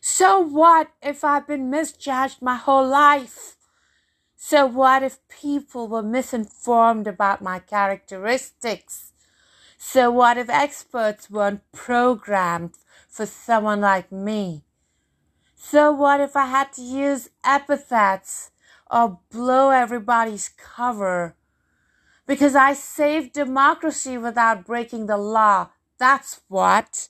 So what if I've been misjudged my whole life? So what if people were misinformed about my characteristics? So what if experts weren't programmed for someone like me? So what if I had to use epithets or blow everybody's cover? Because I saved democracy without breaking the law. That's what.